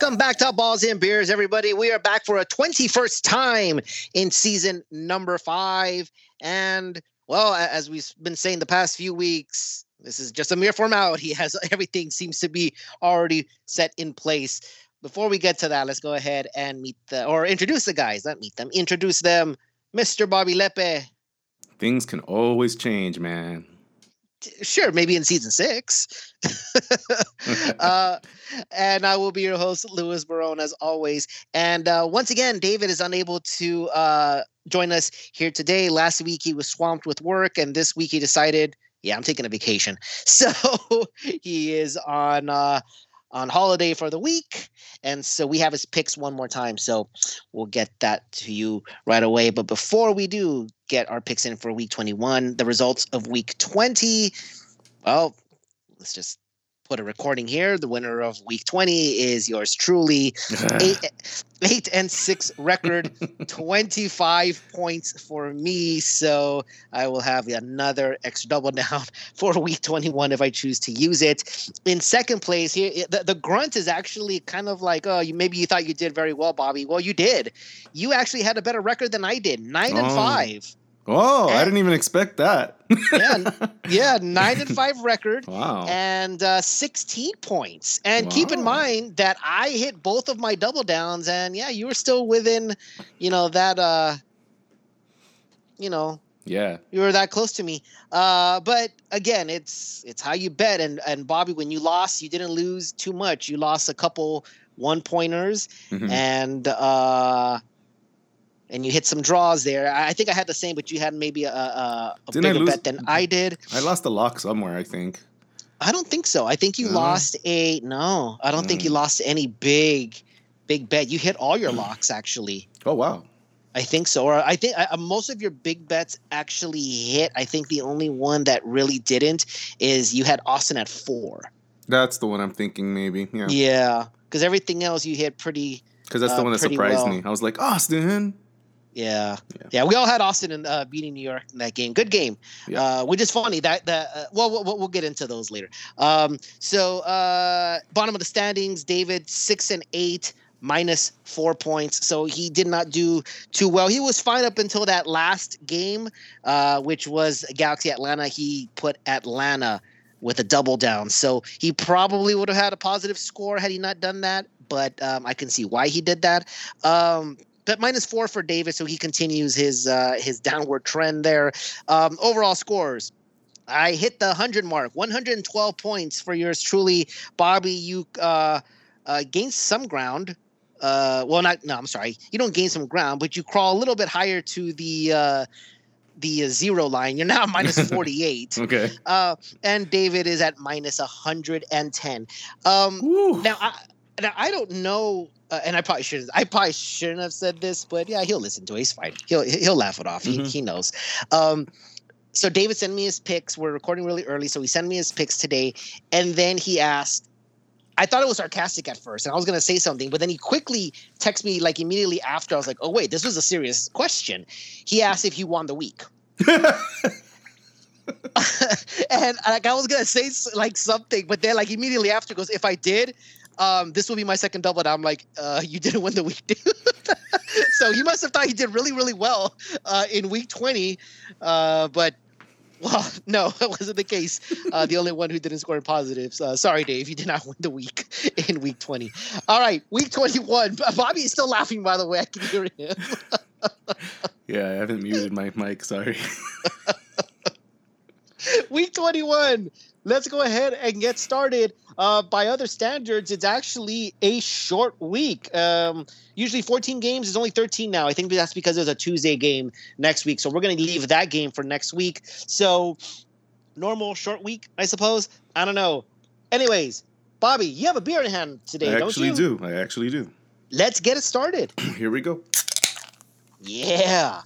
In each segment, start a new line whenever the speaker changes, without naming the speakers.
Welcome back to Balls and Beers, everybody. We are back for a 21st time in season number five. And, well, as we've been saying the past few weeks, this is just a mere formality as everything seems to be already set in place. Before we get to that, let's go ahead and meet the, or introduce the guys, not meet them, introduce them. Mr. Bobby Lepe.
Things can always change, man
sure, maybe in season six. uh, and I will be your host, Louis Barone, as always. And uh, once again, David is unable to uh, join us here today. Last week he was swamped with work, and this week he decided, yeah, I'm taking a vacation. So he is on uh, on holiday for the week. And so we have his picks one more time. So we'll get that to you right away. But before we do get our picks in for week 21, the results of week 20, well, let's just put a recording here. The winner of week 20 is yours truly. eight, eight and six record, 25 points for me. So I will have another extra double down for week 21 if I choose to use it. In second place here, the, the grunt is actually kind of like, oh, you, maybe you thought you did very well, Bobby. Well, you did. You actually had a better record than I did, nine oh. and five.
Oh, and, I didn't even expect that.
yeah, yeah, nine and five record.
Wow.
And uh, 16 points. And wow. keep in mind that I hit both of my double downs, and yeah, you were still within, you know, that, uh, you know,
yeah,
you were that close to me. Uh, but again, it's it's how you bet. And and Bobby, when you lost, you didn't lose too much. You lost a couple one pointers, mm-hmm. and uh and you hit some draws there. I think I had the same, but you had maybe a, a, a bigger lose, bet than I did.
I lost a lock somewhere, I think.
I don't think so. I think you lost a no. I don't mm. think you mm. lost any big, big bet. You hit all your locks actually.
Oh wow.
I think so. Or I think uh, most of your big bets actually hit. I think the only one that really didn't is you had Austin at four.
That's the one I'm thinking. Maybe. Yeah.
Yeah, because everything else you hit pretty.
Because that's the uh, one that surprised well. me. I was like Austin.
Yeah. yeah, yeah. We all had Austin uh, beating New York in that game. Good game, yeah. uh, which is funny. That that uh, well, well, we'll get into those later. Um, so uh, bottom of the standings, David six and eight, minus four points. So he did not do too well. He was fine up until that last game, uh, which was Galaxy Atlanta. He put Atlanta with a double down. So he probably would have had a positive score had he not done that. But um, I can see why he did that. Um, but minus four for Davis, so he continues his uh, his downward trend there. Um, overall scores. I hit the 100 mark, 112 points for yours truly, Bobby. You uh, uh, gained some ground. Uh, well, not no, I'm sorry. You don't gain some ground, but you crawl a little bit higher to the uh, the uh, zero line. You're now minus 48.
okay.
Uh, and David is at minus 110. Um, now, I, now I don't know uh, and I probably shouldn't. I probably shouldn't have said this, but yeah, he'll listen to it. He's fine. He'll he'll laugh it off. Mm-hmm. He he knows. Um, so David sent me his picks. We're recording really early, so he sent me his picks today, and then he asked. I thought it was sarcastic at first, and I was gonna say something, but then he quickly texted me like immediately after. I was like, "Oh wait, this was a serious question." He asked if he won the week. and like I was gonna say like something, but then like immediately after goes, if I did, um, this will be my second double. And I'm like, uh, you didn't win the week, dude. so he must have thought he did really, really well uh, in week 20. Uh, but well, no, that wasn't the case. Uh, the only one who didn't score in positives. Uh, sorry, Dave, you did not win the week in week 20. All right, week 21. Bobby is still laughing, by the way. I can hear him.
yeah, I haven't muted my mic. Sorry.
week 21 let's go ahead and get started. Uh, by other standards, it's actually a short week. Um, usually 14 games is only 13 now. I think that's because there's a Tuesday game next week. So we're going to leave that game for next week. So normal short week, I suppose. I don't know. Anyways, Bobby, you have a beer in hand today,
I actually do. I actually do.
Let's get it started.
Here we go.
Yeah.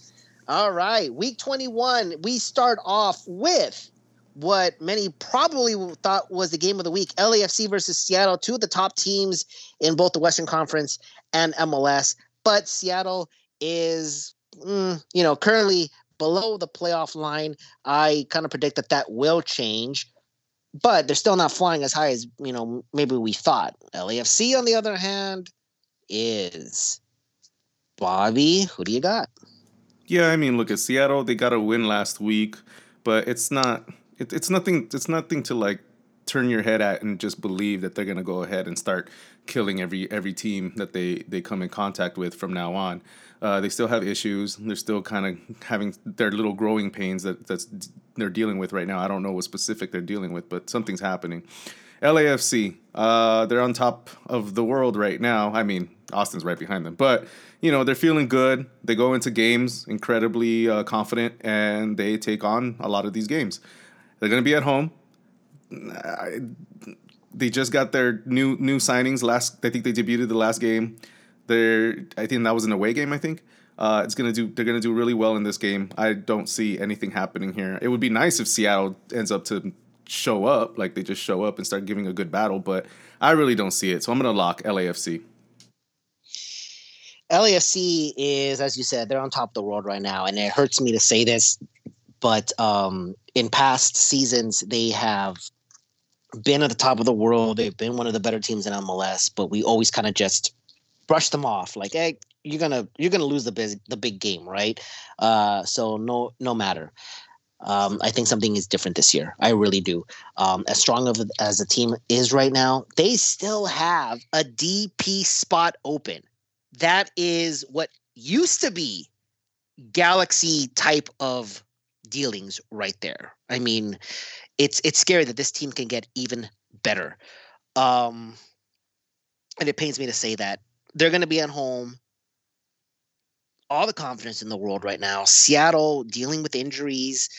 All right. Week 21, we start off with what many probably thought was the game of the week LAFC versus Seattle, two of the top teams in both the Western Conference and MLS. But Seattle is, mm, you know, currently below the playoff line. I kind of predict that that will change. but they're still not flying as high as you know maybe we thought. LAFC, on the other hand, is Bobby. Who do you got?
Yeah, I mean, look at Seattle. They got a win last week, but it's not. It, it's nothing. It's nothing to like turn your head at and just believe that they're gonna go ahead and start killing every every team that they they come in contact with from now on. Uh, they still have issues. They're still kind of having their little growing pains that that's they're dealing with right now. I don't know what specific they're dealing with, but something's happening. LAFC, uh, they're on top of the world right now. I mean, Austin's right behind them, but you know they're feeling good. They go into games incredibly uh, confident, and they take on a lot of these games. They're going to be at home. I, they just got their new new signings last. I think they debuted the last game. They're I think that was an away game. I think uh, it's gonna do. They're gonna do really well in this game. I don't see anything happening here. It would be nice if Seattle ends up to show up, like they just show up and start giving a good battle. But I really don't see it. So I'm gonna lock LAFC.
LAFC is, as you said, they're on top of the world right now, and it hurts me to say this, but um, in past seasons they have been at the top of the world. They've been one of the better teams in MLS, but we always kind of just brush them off. Like, hey, you're gonna you're gonna lose the big the big game, right? Uh, so no no matter. Um, I think something is different this year. I really do. Um, as strong of as the team is right now, they still have a DP spot open. That is what used to be Galaxy type of dealings right there. I mean, it's it's scary that this team can get even better. Um, and it pains me to say that they're going to be at home. All the confidence in the world right now. Seattle dealing with injuries.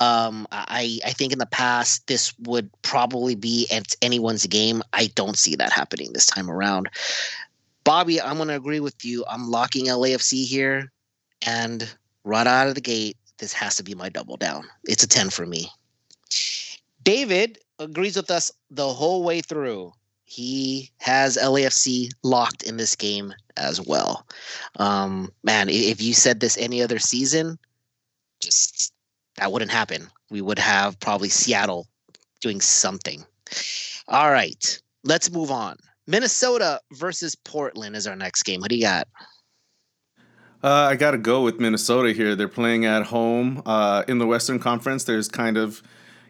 Um, I I think in the past this would probably be at anyone's game. I don't see that happening this time around. Bobby, I'm going to agree with you. I'm locking LAFC here, and right out of the gate, this has to be my double down. It's a 10 for me. David agrees with us the whole way through. He has LAFC locked in this game as well. Um, man, if you said this any other season, just that wouldn't happen. We would have probably Seattle doing something. All right, let's move on. Minnesota versus Portland is our next game. What do you got?
Uh, I got to go with Minnesota here. They're playing at home uh, in the Western Conference. There's kind of,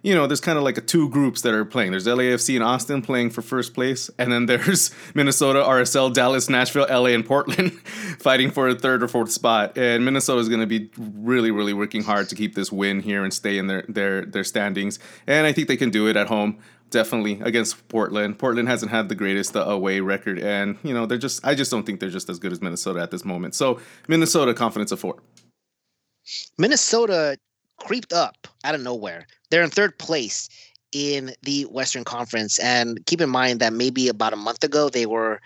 you know, there's kind of like a two groups that are playing. There's LAFC and Austin playing for first place, and then there's Minnesota, RSL, Dallas, Nashville, LA, and Portland fighting for a third or fourth spot. And Minnesota is going to be really, really working hard to keep this win here and stay in their their their standings. And I think they can do it at home definitely against Portland. Portland hasn't had the greatest uh, away record, and you know they're just. I just don't think they're just as good as Minnesota at this moment. So Minnesota, confidence of four.
Minnesota creeped up out of nowhere. They're in third place in the Western Conference, and keep in mind that maybe about a month ago they were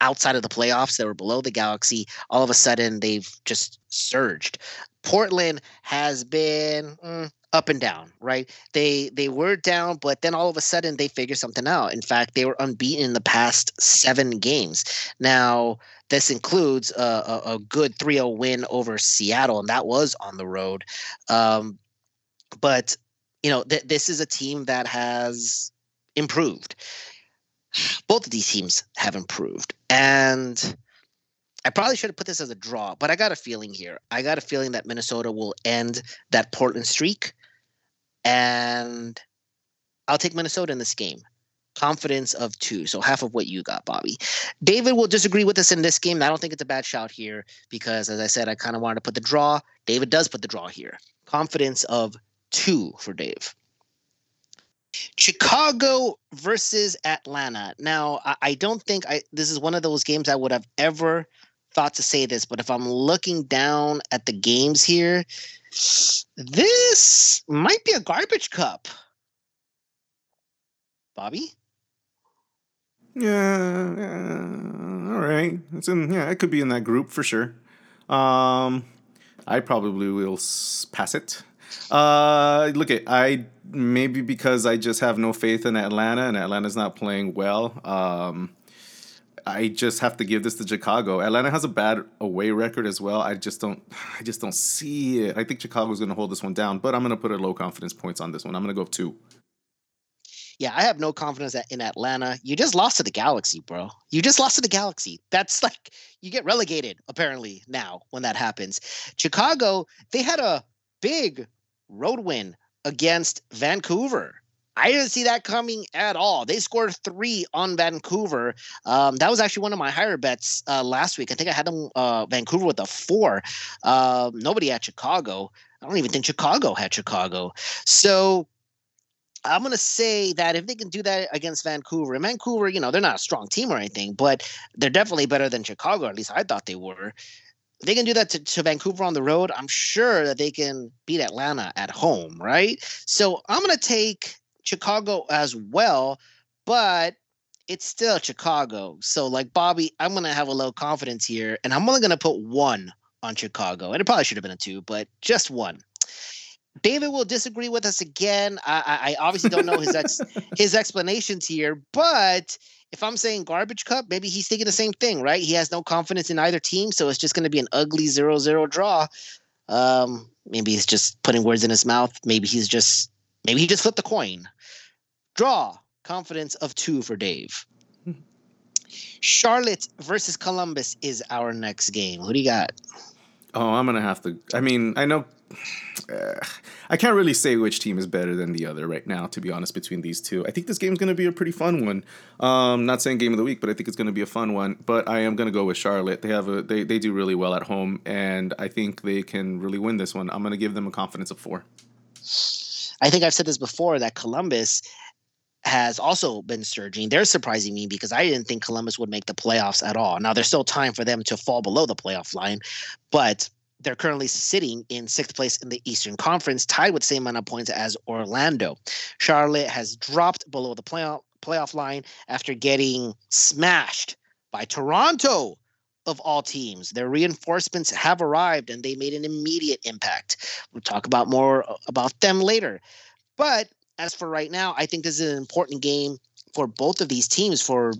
outside of the playoffs. They were below the Galaxy. All of a sudden, they've just surged. Portland has been mm, up and down, right? They they were down, but then all of a sudden they figured something out. In fact, they were unbeaten in the past seven games. Now, this includes a, a, a good 3-0 win over Seattle, and that was on the road. Um, but you know, th- this is a team that has improved. Both of these teams have improved, and I probably should have put this as a draw, but I got a feeling here. I got a feeling that Minnesota will end that Portland streak, and I'll take Minnesota in this game. Confidence of two, so half of what you got, Bobby. David will disagree with us in this game. I don't think it's a bad shout here because, as I said, I kind of wanted to put the draw. David does put the draw here. Confidence of two for Dave. Chicago versus Atlanta. Now, I, I, don't think I this is one of those games I would have ever thought to say this, but if I'm looking down at the games here, this might be a garbage cup. Bobby?
Yeah, yeah all right. It's in yeah, it could be in that group for sure. Um I probably will pass it. Uh look at I maybe because I just have no faith in Atlanta and Atlanta's not playing well. Um I just have to give this to Chicago. Atlanta has a bad away record as well. I just don't I just don't see it. I think Chicago's going to hold this one down, but I'm going to put a low confidence points on this one. I'm going to go two.
Yeah, I have no confidence in Atlanta. You just lost to the Galaxy, bro. You just lost to the Galaxy. That's like you get relegated apparently now when that happens. Chicago, they had a big road win against Vancouver. I didn't see that coming at all. They scored three on Vancouver. Um, that was actually one of my higher bets uh, last week. I think I had them uh, Vancouver with a four. Uh, nobody at Chicago. I don't even think Chicago had Chicago. So I'm going to say that if they can do that against Vancouver, and Vancouver, you know, they're not a strong team or anything, but they're definitely better than Chicago. At least I thought they were. If they can do that to, to Vancouver on the road, I'm sure that they can beat Atlanta at home, right? So I'm going to take Chicago as well, but it's still Chicago. So, like Bobby, I'm going to have a low confidence here, and I'm only going to put one on Chicago. And it probably should have been a two, but just one. David will disagree with us again. I, I obviously don't know his ex, his explanations here, but if I'm saying garbage cup, maybe he's thinking the same thing, right? He has no confidence in either team, so it's just going to be an ugly zero-zero draw. Um, maybe he's just putting words in his mouth. Maybe he's just maybe he just flipped the coin. Draw confidence of two for Dave. Charlotte versus Columbus is our next game. Who do you got?
Oh, I'm gonna have to. I mean, I know. Uh, I can't really say which team is better than the other right now, to be honest, between these two. I think this game's going to be a pretty fun one. Um, not saying game of the week, but I think it's going to be a fun one. But I am going to go with Charlotte. They have a they, they do really well at home, and I think they can really win this one. I'm going to give them a confidence of four.
I think I've said this before that Columbus has also been surging. They're surprising me because I didn't think Columbus would make the playoffs at all. Now there's still time for them to fall below the playoff line, but they're currently sitting in sixth place in the Eastern Conference, tied with the same amount of points as Orlando. Charlotte has dropped below the playoff playoff line after getting smashed by Toronto of all teams. Their reinforcements have arrived and they made an immediate impact. We'll talk about more about them later. But as for right now, I think this is an important game for both of these teams for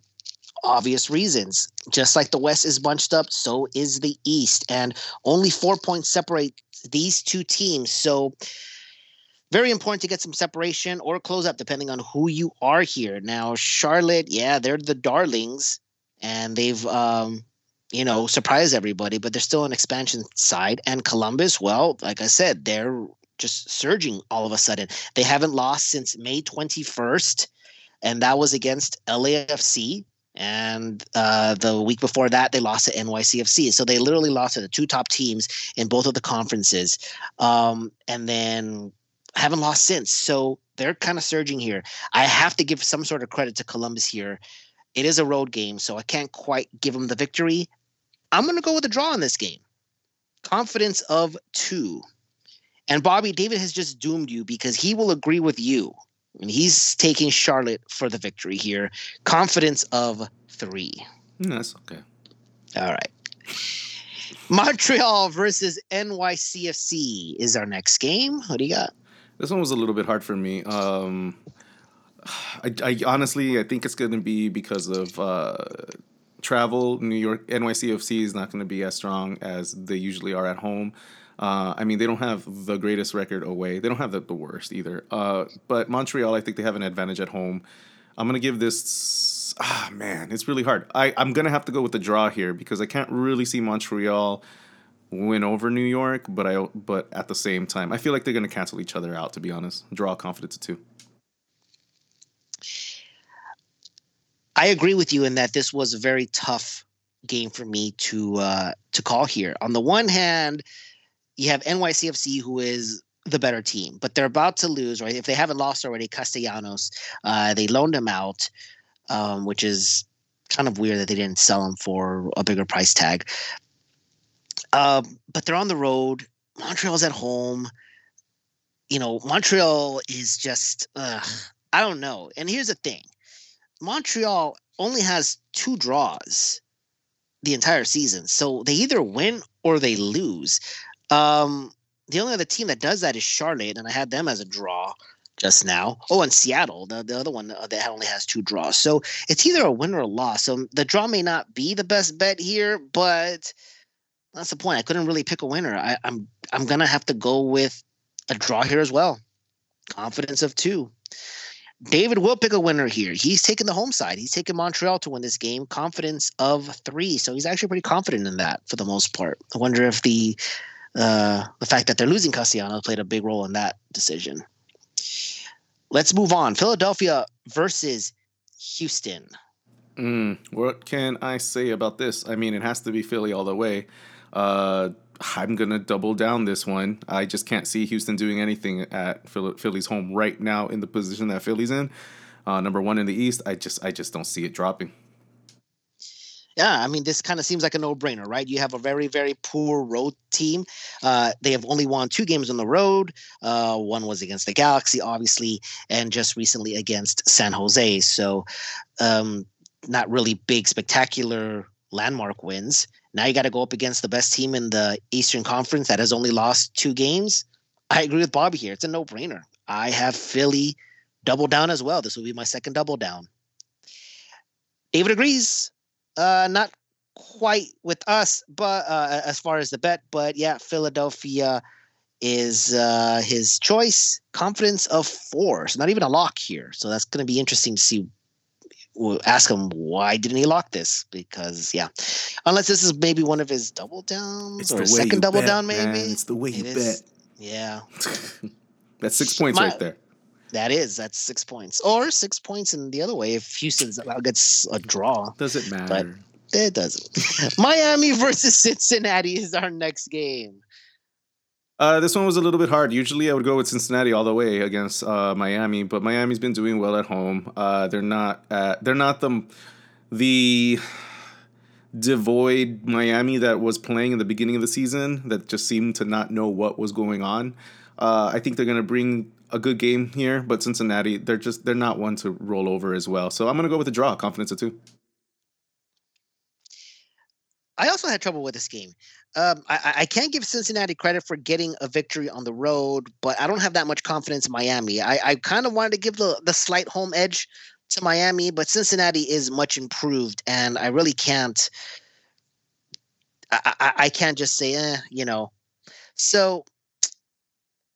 obvious reasons. Just like the West is bunched up, so is the East. And only four points separate these two teams. So, very important to get some separation or close up, depending on who you are here. Now, Charlotte, yeah, they're the darlings, and they've, um, you know, surprised everybody, but they're still an expansion side. And Columbus, well, like I said, they're just surging all of a sudden. They haven't lost since May 21st, and that was against LAFC. And uh, the week before that, they lost to NYCFC. So they literally lost to the two top teams in both of the conferences, um, and then haven't lost since. So they're kind of surging here. I have to give some sort of credit to Columbus here. It is a road game, so I can't quite give them the victory. I'm going to go with a draw in this game. Confidence of two. And Bobby David has just doomed you because he will agree with you. And he's taking Charlotte for the victory here. Confidence of three.
Mm, that's okay.
All right. Montreal versus NYCFC is our next game. What do you got?
This one was a little bit hard for me. Um, I, I honestly, I think it's going to be because of uh, travel. New York NYCFC is not going to be as strong as they usually are at home. Uh, I mean, they don't have the greatest record away. They don't have the, the worst either. Uh, but Montreal, I think they have an advantage at home. I'm gonna give this. Ah, man, it's really hard. I I'm gonna have to go with the draw here because I can't really see Montreal win over New York. But I but at the same time, I feel like they're gonna cancel each other out. To be honest, draw confidence two.
I agree with you in that this was a very tough game for me to uh, to call here. On the one hand, you have NYCFC, who is the better team, but they're about to lose, right? If they haven't lost already, Castellanos, uh, they loaned him out, um, which is kind of weird that they didn't sell him for a bigger price tag. Um, but they're on the road. Montreal's at home. You know, Montreal is just, uh, I don't know. And here's the thing Montreal only has two draws the entire season. So they either win or they lose. Um, the only other team that does that is Charlotte, and I had them as a draw just now. Oh, and Seattle, the, the other one uh, that only has two draws. So it's either a win or a loss. So the draw may not be the best bet here, but that's the point. I couldn't really pick a winner. I, I'm I'm gonna have to go with a draw here as well. Confidence of two. David will pick a winner here. He's taking the home side. He's taking Montreal to win this game. Confidence of three. So he's actually pretty confident in that for the most part. I wonder if the uh, the fact that they're losing Castellanos played a big role in that decision. Let's move on. Philadelphia versus Houston.
Mm, what can I say about this? I mean, it has to be Philly all the way. Uh, I'm gonna double down this one. I just can't see Houston doing anything at Philly's home right now in the position that Philly's in. Uh, number one in the East. I just I just don't see it dropping.
Yeah, I mean, this kind of seems like a no-brainer, right? You have a very, very poor road team. Uh, they have only won two games on the road. Uh, one was against the Galaxy, obviously, and just recently against San Jose. So, um, not really big, spectacular landmark wins. Now you got to go up against the best team in the Eastern Conference that has only lost two games. I agree with Bobby here. It's a no brainer. I have Philly double down as well. This will be my second double down. David agrees. Uh, not quite with us, but uh, as far as the bet, but yeah, Philadelphia is uh, his choice. Confidence of four, so not even a lock here. So that's going to be interesting to see we'll ask him why didn't he lock this because yeah unless this is maybe one of his double downs it's or second double bet, down maybe
man. it's the way you bet
yeah
that's six points My, right there
that is that's six points or six points in the other way if houston's gets a draw
does it matter but
it doesn't miami versus cincinnati is our next game
uh, this one was a little bit hard. Usually, I would go with Cincinnati all the way against uh, Miami, but Miami's been doing well at home. Uh, they're not at, they're not the the devoid Miami that was playing in the beginning of the season that just seemed to not know what was going on. Uh, I think they're going to bring a good game here, but Cincinnati they're just they're not one to roll over as well. So I'm going to go with a draw, confidence of two.
I also had trouble with this game. Um, I, I, can't give Cincinnati credit for getting a victory on the road, but I don't have that much confidence in Miami. I, I kind of wanted to give the, the slight home edge to Miami, but Cincinnati is much improved, and I really can't. I, I, I can't just say, eh, you know. So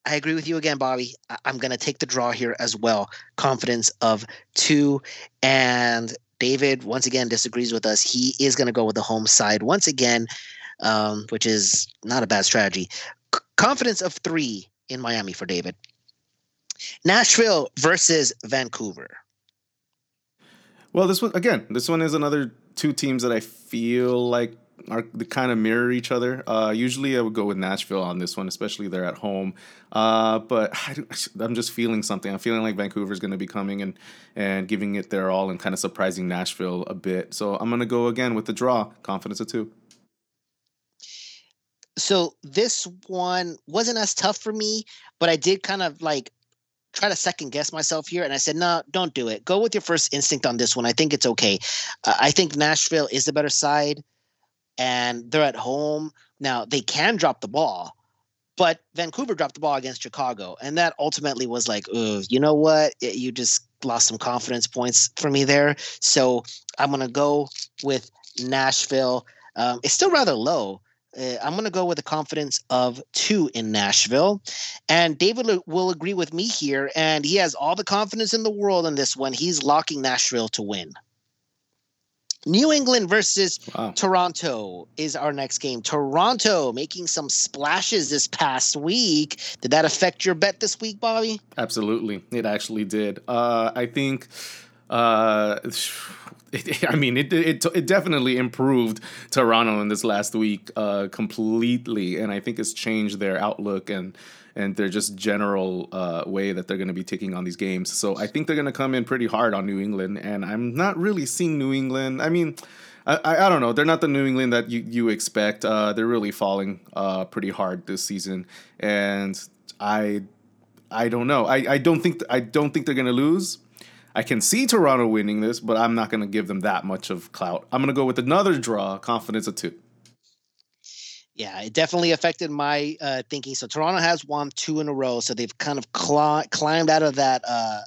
I agree with you again, Bobby. I, I'm going to take the draw here as well. Confidence of two, and David once again disagrees with us. He is going to go with the home side once again, um, which is not a bad strategy. C- confidence of three in Miami for David. Nashville versus Vancouver.
Well, this one again. This one is another two teams that I feel like are they kind of mirror each other. Uh, usually, I would go with Nashville on this one, especially they're at home. Uh, but I, am just feeling something. I'm feeling like Vancouver's going to be coming and and giving it their all and kind of surprising Nashville a bit. So I'm going to go again with the draw. Confidence of two.
So this one wasn't as tough for me, but I did kind of like try to second guess myself here and i said no don't do it go with your first instinct on this one i think it's okay uh, i think nashville is the better side and they're at home. Now they can drop the ball, but Vancouver dropped the ball against Chicago, and that ultimately was like, you know what? You just lost some confidence points for me there. So I'm gonna go with Nashville. Um, it's still rather low. Uh, I'm going to go with a confidence of two in Nashville. And David will agree with me here. And he has all the confidence in the world in this one. He's locking Nashville to win. New England versus wow. Toronto is our next game. Toronto making some splashes this past week. Did that affect your bet this week, Bobby?
Absolutely. It actually did. Uh, I think. Uh, it, I mean, it, it it definitely improved Toronto in this last week uh, completely, and I think it's changed their outlook and and their just general uh, way that they're going to be taking on these games. So I think they're going to come in pretty hard on New England, and I'm not really seeing New England. I mean. I, I, don't know. They're not the New England that you, you expect. Uh, they're really falling uh, pretty hard this season, and I I don't know. I, I don't think I don't think they're gonna lose. I can see Toronto winning this, but I'm not gonna give them that much of clout. I'm gonna go with another draw, confidence of two.
Yeah, it definitely affected my uh, thinking. So Toronto has won two in a row, so they've kind of cl- climbed out of that uh,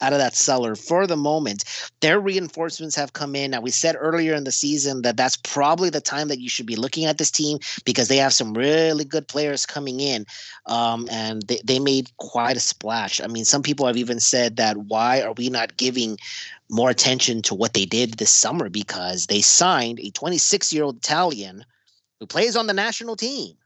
out of that cellar for the moment. Their reinforcements have come in. Now we said earlier in the season that that's probably the time that you should be looking at this team because they have some really good players coming in, um, and they, they made quite a splash. I mean, some people have even said that why are we not giving more attention to what they did this summer because they signed a 26 year old Italian who plays on the national team,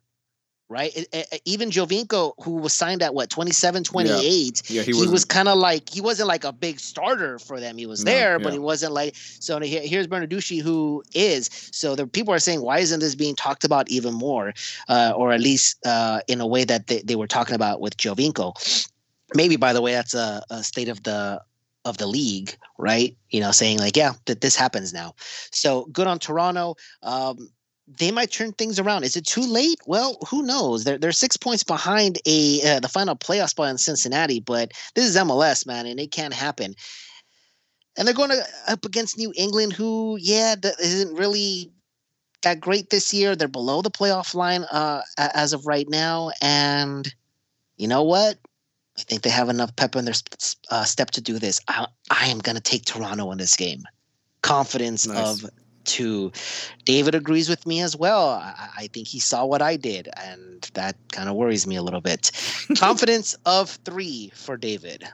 right? It, it, even Giovinco, who was signed at what 27, 28, yeah. Yeah, he, he was kind of like he wasn't like a big starter for them. He was no, there, yeah. but he wasn't like so. Here's Bernardeschi, who is so. The people are saying, why isn't this being talked about even more, uh, or at least uh, in a way that they, they were talking about with Giovinco? Maybe, by the way, that's a, a state of the of the league, right? You know, saying like, yeah, that this happens now. So good on Toronto. Um, they might turn things around. Is it too late? Well, who knows? They're they're six points behind a uh, the final playoff spot in Cincinnati, but this is MLS, man, and it can't happen. And they're going to, up against New England, who, yeah, isn't really that great this year. They're below the playoff line uh, as of right now, and you know what? I think they have enough pep in their uh, step to do this. I, I am going to take Toronto in this game. Confidence nice. of two. David agrees with me as well. I, I think he saw what I did, and that kind of worries me a little bit. Confidence of three for David.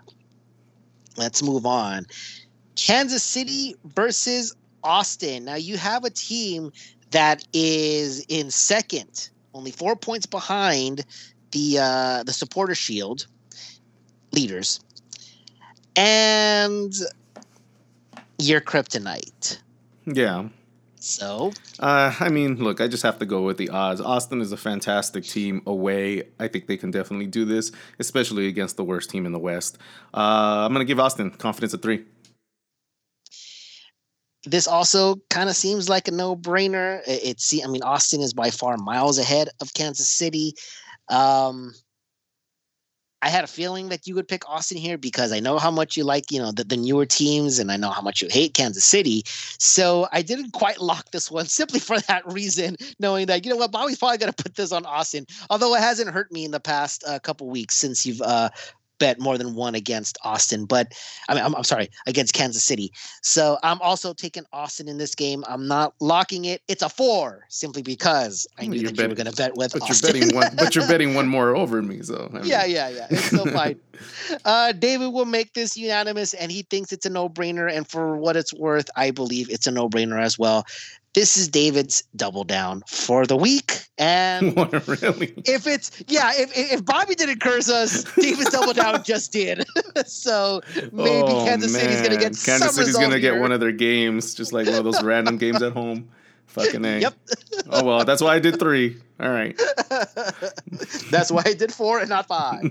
Let's move on. Kansas City versus Austin. Now you have a team that is in second, only four points behind the uh, the supporter shield leaders, and your kryptonite.
Yeah.
So,
uh, I mean, look, I just have to go with the odds. Austin is a fantastic team away. I think they can definitely do this, especially against the worst team in the West. Uh, I'm going to give Austin confidence of three.
This also kind of seems like a no-brainer. It's, see, I mean, Austin is by far miles ahead of Kansas City. Um, I had a feeling that you would pick Austin here because I know how much you like, you know, the, the newer teams and I know how much you hate Kansas City. So I didn't quite lock this one simply for that reason, knowing that, you know what, Bobby's probably going to put this on Austin. Although it hasn't hurt me in the past uh, couple weeks since you've uh, bet more than one against Austin, but I mean, I'm, I'm, sorry, against Kansas City. So I'm also taking Austin in this game. I'm not locking it. It's a four simply because I knew you're that betting, you were going to bet with
but
Austin.
You're betting one, but you're betting one more over me. So
I mean. yeah, yeah, yeah. It's still fine. Uh, David will make this unanimous, and he thinks it's a no brainer. And for what it's worth, I believe it's a no brainer as well this is David's double down for the week. And really? if it's yeah, if if Bobby didn't curse us, David's double down just did. so maybe oh, Kansas man. City's gonna get
Kansas City's gonna here. get one of their games, just like one of those random games at home. Fucking A. Yep. oh well, that's why I did three. All right.
that's why I did four and not five.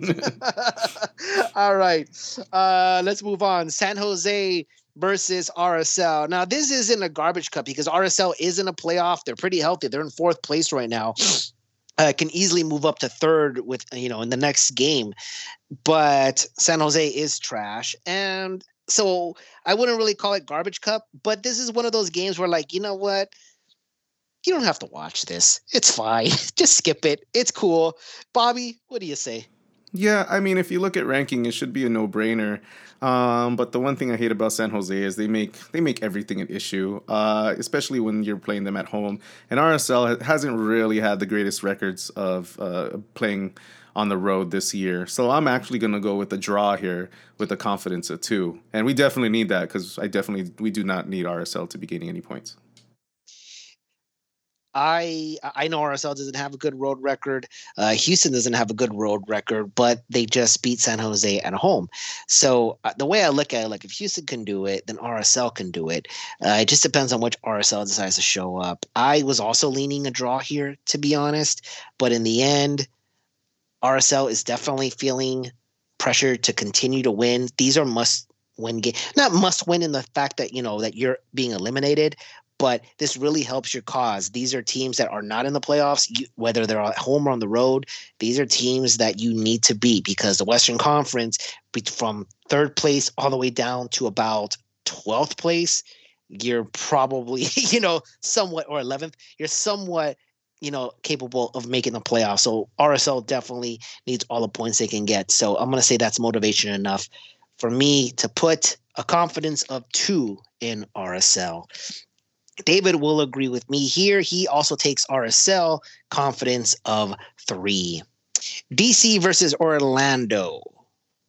All right. Uh, let's move on. San Jose versus RSL. Now, this isn't a garbage cup because RSL is in a playoff. They're pretty healthy. They're in fourth place right now. Uh, can easily move up to third with you know in the next game, but San Jose is trash, and so I wouldn't really call it garbage cup. But this is one of those games where like you know what, you don't have to watch this. It's fine. Just skip it. It's cool. Bobby, what do you say?
Yeah, I mean, if you look at ranking, it should be a no-brainer. Um, but the one thing I hate about San Jose is they make they make everything an issue, uh, especially when you're playing them at home. And RSL hasn't really had the greatest records of uh, playing on the road this year. So I'm actually going to go with a draw here with a confidence of two. And we definitely need that because I definitely we do not need RSL to be gaining any points.
I I know RSL doesn't have a good road record. Uh, Houston doesn't have a good road record, but they just beat San Jose at home. So uh, the way I look at it, like if Houston can do it, then RSL can do it. Uh, it just depends on which RSL decides to show up. I was also leaning a draw here, to be honest, but in the end, RSL is definitely feeling pressure to continue to win. These are must win game not must win in the fact that you know that you're being eliminated but this really helps your cause. These are teams that are not in the playoffs, you, whether they're at home or on the road. These are teams that you need to beat because the Western Conference, from third place all the way down to about 12th place, you're probably, you know, somewhat, or 11th, you're somewhat you know, capable of making the playoffs. So RSL definitely needs all the points they can get. So I'm going to say that's motivation enough for me to put a confidence of two in RSL. David will agree with me here. He also takes RSL confidence of three. DC versus Orlando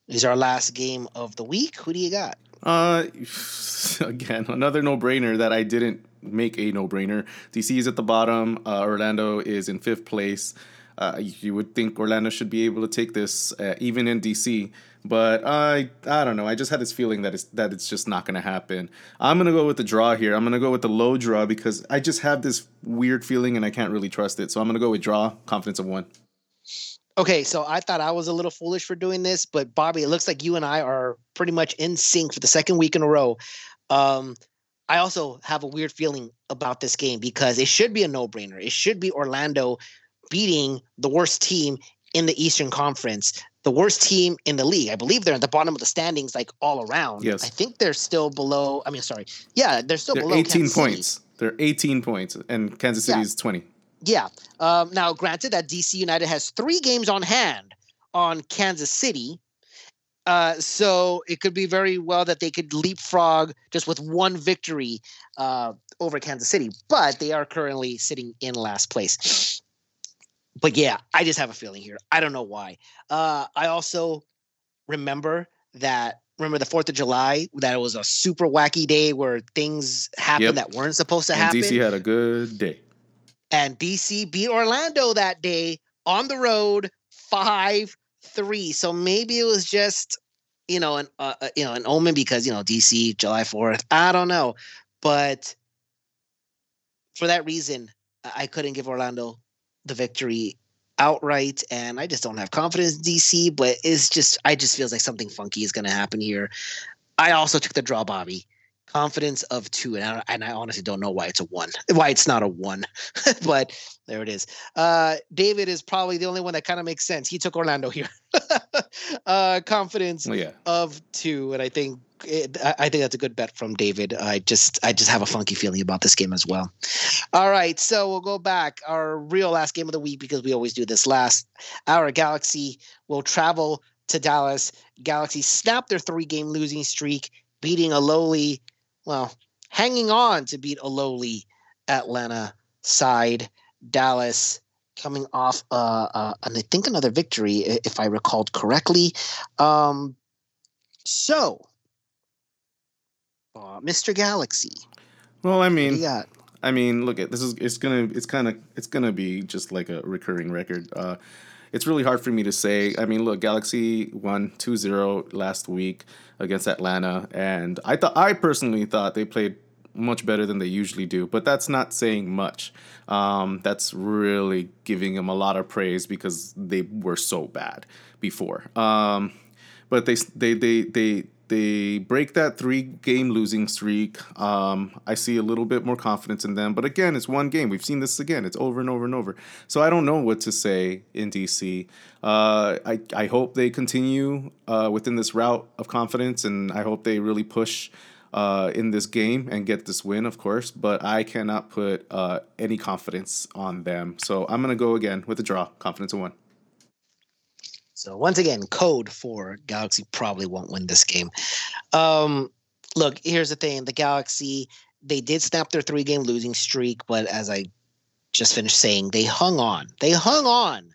is our last game of the week. Who do you got?
Uh, again, another no-brainer that I didn't make a no-brainer. DC is at the bottom. Uh, Orlando is in fifth place. Uh, you would think Orlando should be able to take this, uh, even in DC. But I I don't know. I just had this feeling that it's that it's just not gonna happen. I'm gonna go with the draw here. I'm gonna go with the low draw because I just have this weird feeling and I can't really trust it. So I'm gonna go with draw, confidence of one.
Okay, so I thought I was a little foolish for doing this, but Bobby, it looks like you and I are pretty much in sync for the second week in a row. Um, I also have a weird feeling about this game because it should be a no-brainer. It should be Orlando beating the worst team in the Eastern Conference, the worst team in the league. I believe they're at the bottom of the standings, like all around.
Yes.
I think they're still below. I mean, sorry. Yeah, they're still
They're
below.
18
Kansas City.
points. They're 18 points, and Kansas City
Yeah.
is 20.
Yeah. Um, now, granted that DC United has three games on hand on Kansas City. Uh, so it could be very well that they could leapfrog just with one victory uh, over Kansas City, but they are currently sitting in last place. But yeah, I just have a feeling here. I don't know why. Uh, I also remember that remember the Fourth of July that it was a super wacky day where things happened
Yep.
that weren't supposed to
And
happen
DC had a good day.
and DC beat Orlando that day on the road 5-3. So maybe it was just you know an uh, uh, you know an omen because you know DC July 4th. I don't know. But for that reason, I couldn't give Orlando the victory outright and I just don't have confidence in DC, but it's just I just feels like something funky is going to happen here. I also took the draw Bobby. Confidence of two, and I, and I honestly don't know why it's a one, why it's not a one, but there it is. Uh, David is probably the only one that kind of makes sense. He took Orlando here. uh, confidence
Well, yeah.
of two, and I think I think that's a good bet from David. I just I just have a funky feeling about this game as well. All right, so we'll go back our real last game of the week because we always do this last. Our Galaxy will travel to Dallas. Galaxy snap their three-game losing streak, beating a lowly, well, hanging on to beat a lowly Atlanta side. Dallas coming off uh, uh and I think another victory if I recalled correctly. Um so uh, Mr. Galaxy,
Well, I mean,
got?
I mean, look at this is it's gonna it's kind of it's gonna be just like a recurring record. Uh, it's really hard for me to say. I mean, look, Galaxy won 2-0 last week against Atlanta, and I thought I personally thought they played much better than they usually do, but that's not saying much. Um, that's really giving them a lot of praise because they were so bad before. Um, but they they they they they break that three game losing streak. Um, I see a little bit more confidence in them, but again, it's one game. We've seen this again. It's over and over and over. So I don't know what to say in DC. Uh, I I hope they continue uh, within this route of confidence, and I hope they really push. Uh, in this game and get this win, of course, but I cannot put uh, any confidence on them. So I'm gonna go again with a draw, confidence of one.
So once again, code for Galaxy probably won't win this game. Um, look, here's the thing: the Galaxy they did snap their three game losing streak, but as I just finished saying, they hung on. They hung on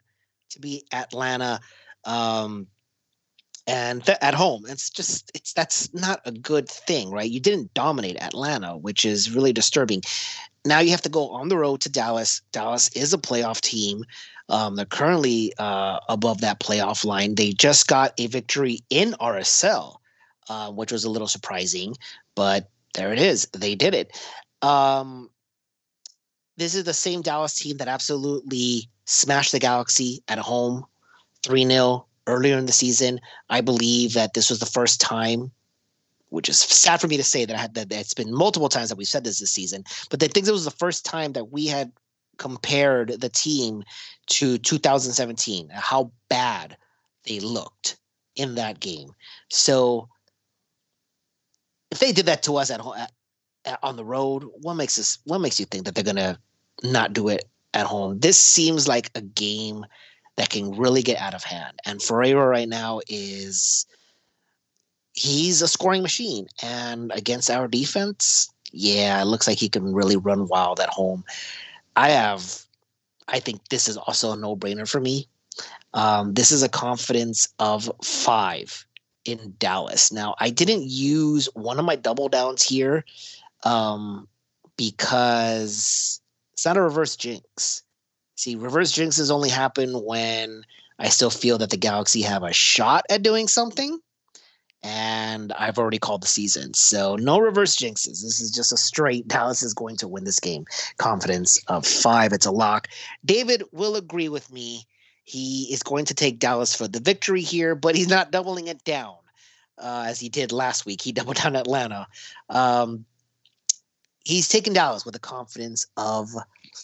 to beat Atlanta. Um, and th- at home it's just it's that's not a good thing right you didn't dominate atlanta which is really disturbing now you have to go on the road to dallas dallas is a playoff team um, they're currently uh, above that playoff line. They just got a victory in rsl uh, which was a little surprising but there it is. They did it. Um, this is the same dallas team that absolutely smashed the galaxy at home 3-0 earlier in the season. I believe that this was the first time, which is sad for me to say that I had that it's been multiple times that we've said this this season, but I think it was the first time that we had compared the team to 2017, how bad they looked in that game. So if they did that to us at home at, at- on the road, what makes us what makes you think that they're gonna not do it at home. This seems like a game that can really get out of hand. And Ferreira right now is he's a scoring machine. And against our defense, yeah, it looks like he can really run wild at home. I have I think this is also a no-brainer for me. Um, this is a confidence of five in Dallas. Now, I didn't use one of my double downs here um, because it's not a reverse jinx. See, reverse jinxes only happen when I still feel that the Galaxy have a shot at doing something. And I've already called the season. So no reverse jinxes. This is just a straight Dallas is going to win this game. Confidence of five. It's a lock. David will agree with me. He is going to take Dallas for the victory here, but he's not doubling it down uh, as he did last week. He doubled down Atlanta. Um, he's taken Dallas with a confidence of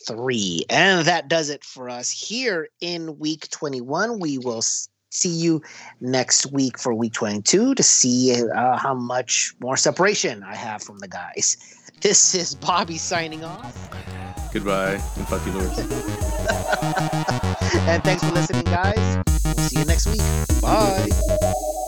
three. And that does it for us here in week 21. We will see you next week for week 22 to see uh, how much more separation I have from the guys. This is Bobby signing off.
Goodbye and fuck you, lords.
and thanks for listening, guys. We'll see you next week. Bye.